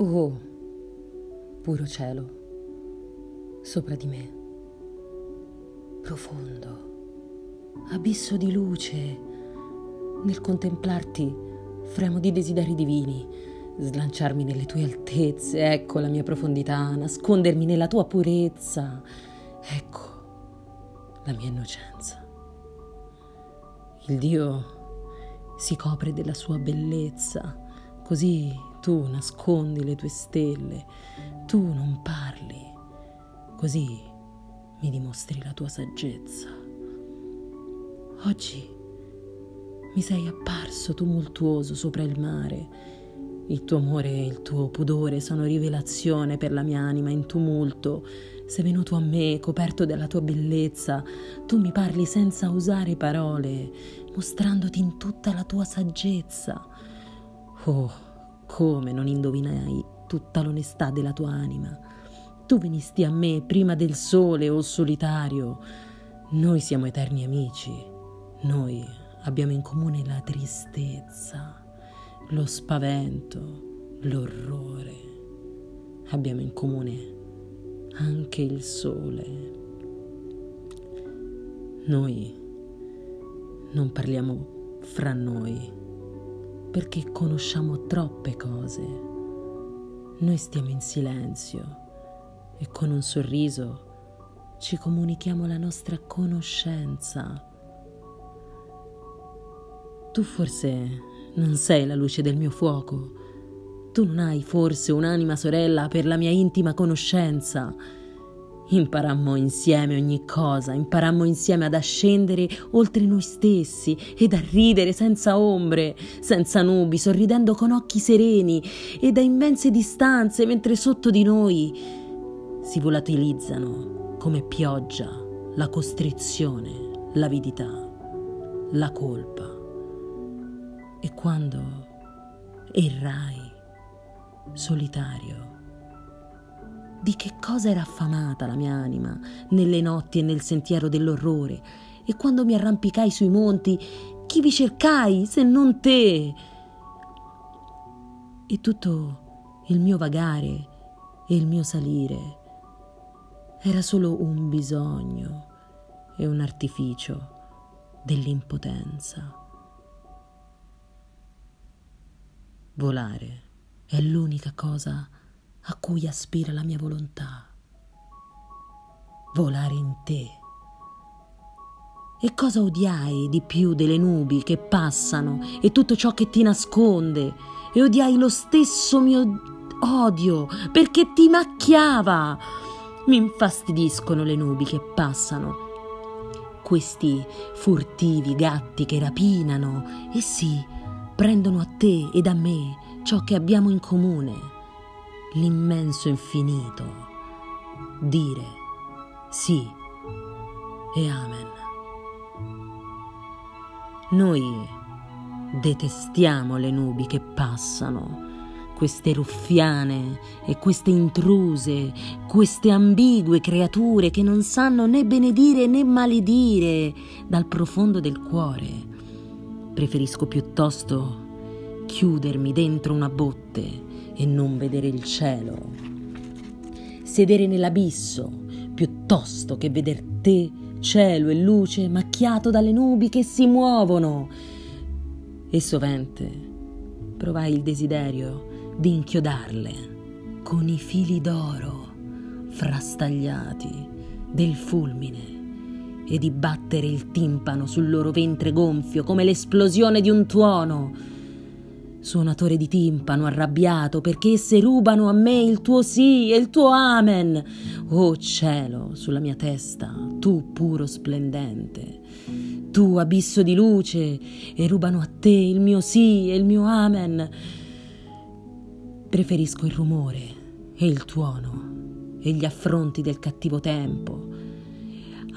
Oh, puro cielo, sopra di me, profondo, abisso di luce, nel contemplarti fremo di desideri divini, slanciarmi nelle tue altezze, ecco la mia profondità, nascondermi nella tua purezza, ecco la mia innocenza. Il Dio si copre della sua bellezza, così tu nascondi le tue stelle, tu non parli, così mi dimostri la tua saggezza. Oggi mi sei apparso tumultuoso sopra il mare. Il tuo amore e il tuo pudore sono rivelazione per la mia anima in tumulto. Sei venuto a me, coperto della tua bellezza. Tu mi parli senza usare parole, mostrandoti in tutta la tua saggezza. Oh, come non indovinai tutta l'onestà della tua anima? Tu venisti a me prima del sole, o oh solitario. Noi siamo eterni amici. Noi abbiamo in comune la tristezza, lo spavento, l'orrore. Abbiamo in comune anche il sole. Noi non parliamo fra noi perché conosciamo troppe cose. Noi stiamo in silenzio e con un sorriso ci comunichiamo la nostra conoscenza. Tu forse non sei la luce del mio fuoco. Tu non hai forse un'anima sorella per la mia intima conoscenza Imparammo insieme ogni cosa, imparammo insieme ad ascendere oltre noi stessi ed a ridere senza ombre, senza nubi, sorridendo con occhi sereni e da immense distanze, mentre sotto di noi si volatilizzano come pioggia la costrizione, l'avidità, la colpa. E quando errai solitario, di che cosa era affamata la mia anima nelle notti e nel sentiero dell'orrore, e quando mi arrampicai sui monti, chi vi cercai se non te? E tutto il mio vagare e il mio salire era solo un bisogno e un artificio dell'impotenza. Volare è l'unica cosa a cui aspira la mia volontà. Volare in te. E cosa odiai di più delle nubi che passano e tutto ciò che ti nasconde? E odiai lo stesso mio odio perché ti macchiava. Mi infastidiscono le nubi che passano. Questi furtivi gatti che rapinano e sì, prendono a te ed a me ciò che abbiamo in comune l'immenso infinito, dire sì e amen. Noi detestiamo le nubi che passano, queste ruffiane e queste intruse, queste ambigue creature che non sanno né benedire né maledire dal profondo del cuore. Preferisco piuttosto chiudermi dentro una botte e non vedere il cielo. Sedere nell'abisso piuttosto che veder te, cielo e luce macchiato dalle nubi che si muovono. E sovente provai il desiderio di inchiodarle con i fili d'oro frastagliati del fulmine e di battere il timpano sul loro ventre gonfio come l'esplosione di un tuono suonatore di timpano arrabbiato perché esse rubano a me il tuo sì e il tuo amen. Oh cielo, sulla mia testa, tu puro splendente, tu abisso di luce e rubano a te il mio sì e il mio amen. Preferisco il rumore e il tuono e gli affronti del cattivo tempo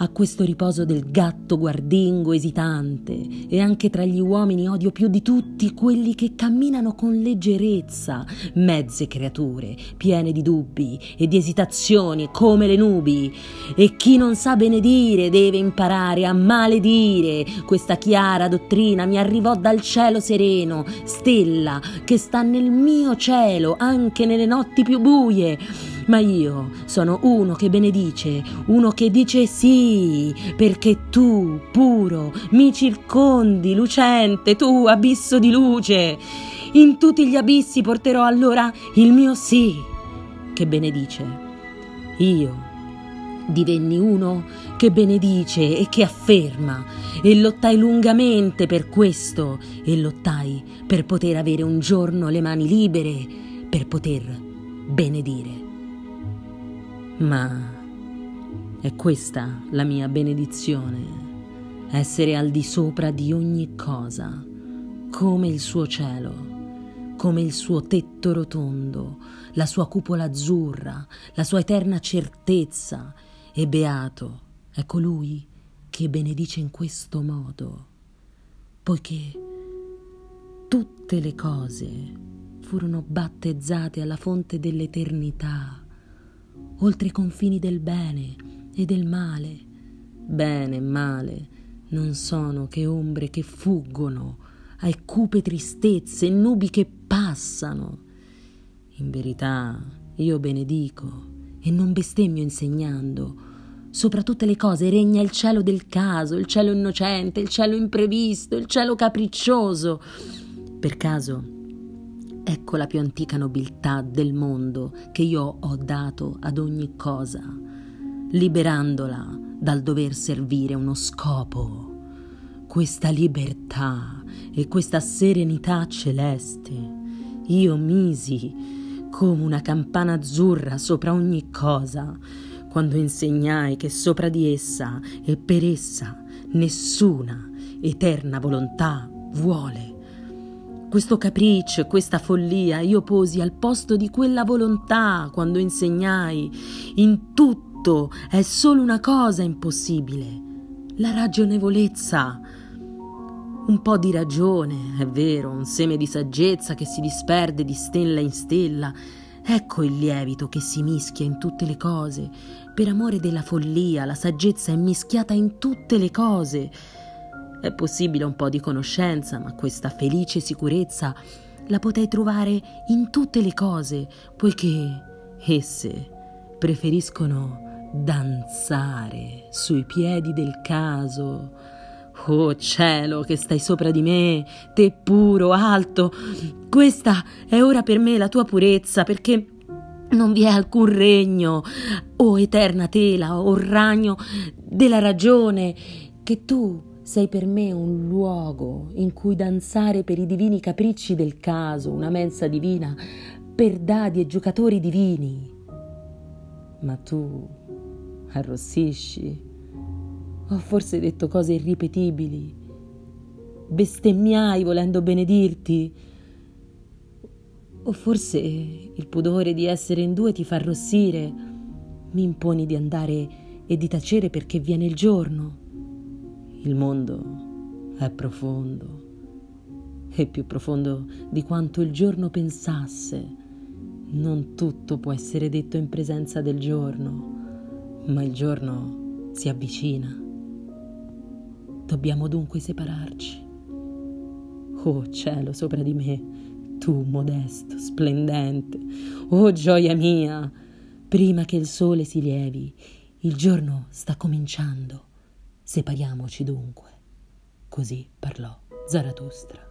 a questo riposo del gatto guardingo esitante e anche tra gli uomini odio più di tutti quelli che camminano con leggerezza, mezze creature, piene di dubbi e di esitazioni come le nubi. E chi non sa benedire deve imparare a maledire. Questa chiara dottrina mi arrivò dal cielo sereno, stella che sta nel mio cielo anche nelle notti più buie ma io sono uno che benedice, uno che dice sì, perché tu, puro, mi circondi, lucente, tu, abisso di luce. In tutti gli abissi porterò allora il mio sì, che benedice. Io divenni uno che benedice e che afferma, e lottai lungamente per questo, e lottai per poter avere un giorno le mani libere, per poter benedire. Ma è questa la mia benedizione, essere al di sopra di ogni cosa, come il suo cielo, come il suo tetto rotondo, la sua cupola azzurra, la sua eterna certezza, e beato è colui che benedice in questo modo, poiché tutte le cose furono battezzate alla fonte dell'eternità oltre i confini del bene e del male. Bene e male non sono che ombre che fuggono, ai cupe tristezze nubi che passano. In verità io benedico e non bestemmio insegnando. Sopra tutte le cose regna il cielo del caso, il cielo innocente, il cielo imprevisto, il cielo capriccioso. Per caso Ecco la più antica nobiltà del mondo che io ho dato ad ogni cosa, liberandola dal dover servire uno scopo. Questa libertà e questa serenità celeste io misi come una campana azzurra sopra ogni cosa, quando insegnai che sopra di essa e per essa nessuna eterna volontà vuole questo capriccio, questa follia io posi al posto di quella volontà quando insegnai. In tutto è solo una cosa impossibile, la ragionevolezza. Un po' di ragione, è vero, un seme di saggezza che si disperde di stella in stella. Ecco il lievito che si mischia in tutte le cose. Per amore della follia, la saggezza è mischiata in tutte le cose. È possibile un po' di conoscenza, ma questa felice sicurezza la potei trovare in tutte le cose, poiché esse preferiscono danzare sui piedi del caso. Oh cielo che stai sopra di me, te puro, alto, questa è ora per me la tua purezza, perché non vi è alcun regno, o oh eterna tela, o oh ragno della ragione, che tu sei per me un luogo in cui danzare per i divini capricci del caso, una mensa divina, per dadi e giocatori divini. Ma tu arrossisci. Ho forse detto cose irripetibili. Bestemmiai volendo benedirti. O forse il pudore di essere in due ti fa arrossire. Mi imponi di andare e di tacere perché viene il giorno. Il mondo è profondo e più profondo di quanto il giorno pensasse. Non tutto può essere detto in presenza del giorno, ma il giorno si avvicina. Dobbiamo dunque separarci. Oh cielo sopra di me, tu modesto, splendente, oh gioia mia, prima che il sole si lievi, il giorno sta cominciando. Separiamoci dunque. Così parlò Zarathustra.